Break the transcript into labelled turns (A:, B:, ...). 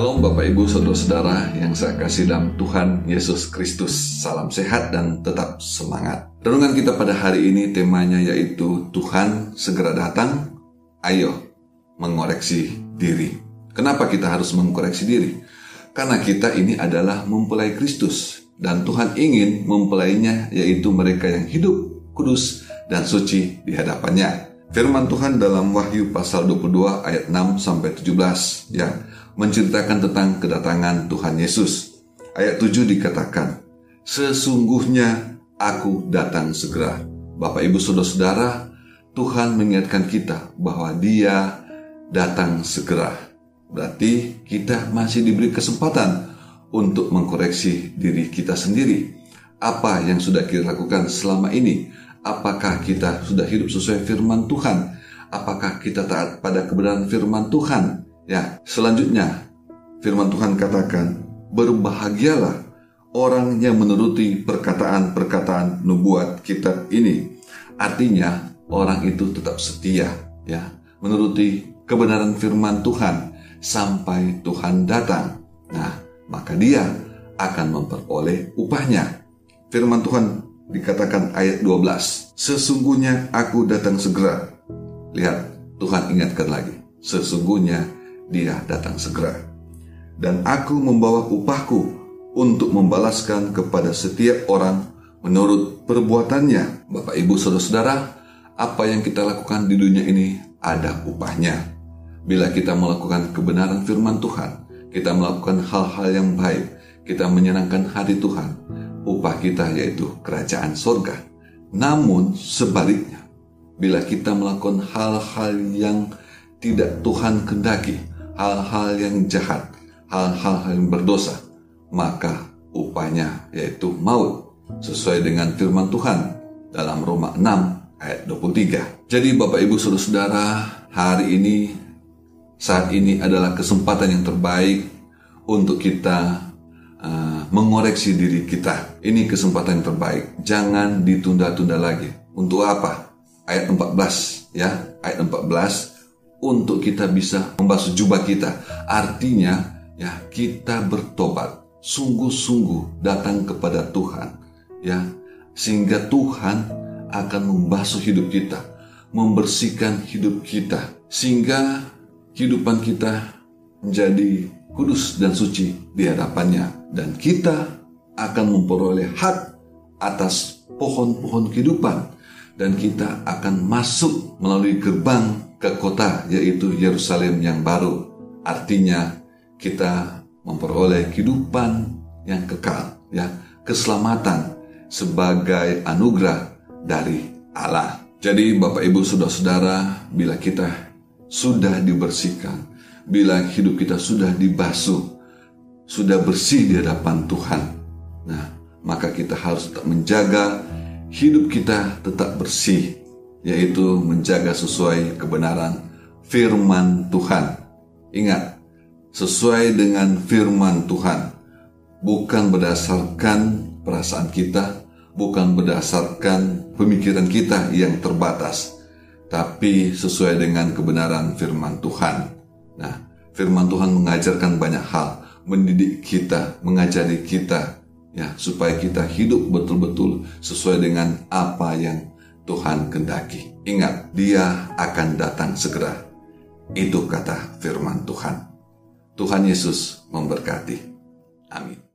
A: Ibu, saudara-saudara yang saya kasih dalam Tuhan Yesus Kristus. Salam sehat dan tetap semangat. Renungan kita pada hari ini temanya yaitu Tuhan segera datang, ayo mengoreksi diri. Kenapa kita harus mengkoreksi diri? Karena kita ini adalah mempelai Kristus dan Tuhan ingin mempelainya yaitu mereka yang hidup, kudus, dan suci di hadapannya. Firman Tuhan dalam Wahyu pasal 22 ayat 6 sampai 17 ya menceritakan tentang kedatangan Tuhan Yesus. Ayat 7 dikatakan, Sesungguhnya aku datang segera. Bapak Ibu Saudara-saudara, Tuhan mengingatkan kita bahwa dia datang segera. Berarti kita masih diberi kesempatan untuk mengkoreksi diri kita sendiri. Apa yang sudah kita lakukan selama ini? Apakah kita sudah hidup sesuai firman Tuhan? Apakah kita taat pada kebenaran firman Tuhan? Ya, selanjutnya firman Tuhan katakan, berbahagialah orang yang menuruti perkataan-perkataan nubuat kitab ini. Artinya orang itu tetap setia ya, menuruti kebenaran firman Tuhan sampai Tuhan datang. Nah, maka dia akan memperoleh upahnya. Firman Tuhan dikatakan ayat 12. Sesungguhnya aku datang segera. Lihat, Tuhan ingatkan lagi. Sesungguhnya dia datang segera. Dan aku membawa upahku untuk membalaskan kepada setiap orang menurut perbuatannya. Bapak, Ibu, Saudara-saudara, apa yang kita lakukan di dunia ini ada upahnya. Bila kita melakukan kebenaran firman Tuhan, kita melakukan hal-hal yang baik, kita menyenangkan hati Tuhan, upah kita yaitu kerajaan sorga. Namun sebaliknya, bila kita melakukan hal-hal yang tidak Tuhan kendaki, hal-hal yang jahat, hal-hal yang berdosa, maka upahnya yaitu maut sesuai dengan firman Tuhan dalam Roma 6 ayat 23. Jadi Bapak Ibu Saudara-saudara, hari ini saat ini adalah kesempatan yang terbaik untuk kita uh, mengoreksi diri kita. Ini kesempatan yang terbaik. Jangan ditunda-tunda lagi. Untuk apa? Ayat 14 ya, ayat 14 untuk kita bisa membasuh jubah kita. Artinya, ya, kita bertobat, sungguh-sungguh datang kepada Tuhan, ya, sehingga Tuhan akan membasuh hidup kita, membersihkan hidup kita, sehingga kehidupan kita menjadi kudus dan suci di hadapannya, dan kita akan memperoleh hak atas pohon-pohon kehidupan, dan kita akan masuk melalui gerbang ke kota yaitu Yerusalem yang baru. Artinya kita memperoleh kehidupan yang kekal, ya, keselamatan sebagai anugerah dari Allah. Jadi Bapak Ibu Saudara-saudara, bila kita sudah dibersihkan, bila hidup kita sudah dibasuh, sudah bersih di hadapan Tuhan. Nah, maka kita harus tetap menjaga hidup kita tetap bersih yaitu menjaga sesuai kebenaran firman Tuhan. Ingat, sesuai dengan firman Tuhan, bukan berdasarkan perasaan kita, bukan berdasarkan pemikiran kita yang terbatas, tapi sesuai dengan kebenaran firman Tuhan. Nah, firman Tuhan mengajarkan banyak hal, mendidik kita, mengajari kita, ya, supaya kita hidup betul-betul sesuai dengan apa yang Tuhan kendaki. Ingat, dia akan datang segera. Itu kata firman Tuhan. Tuhan Yesus memberkati. Amin.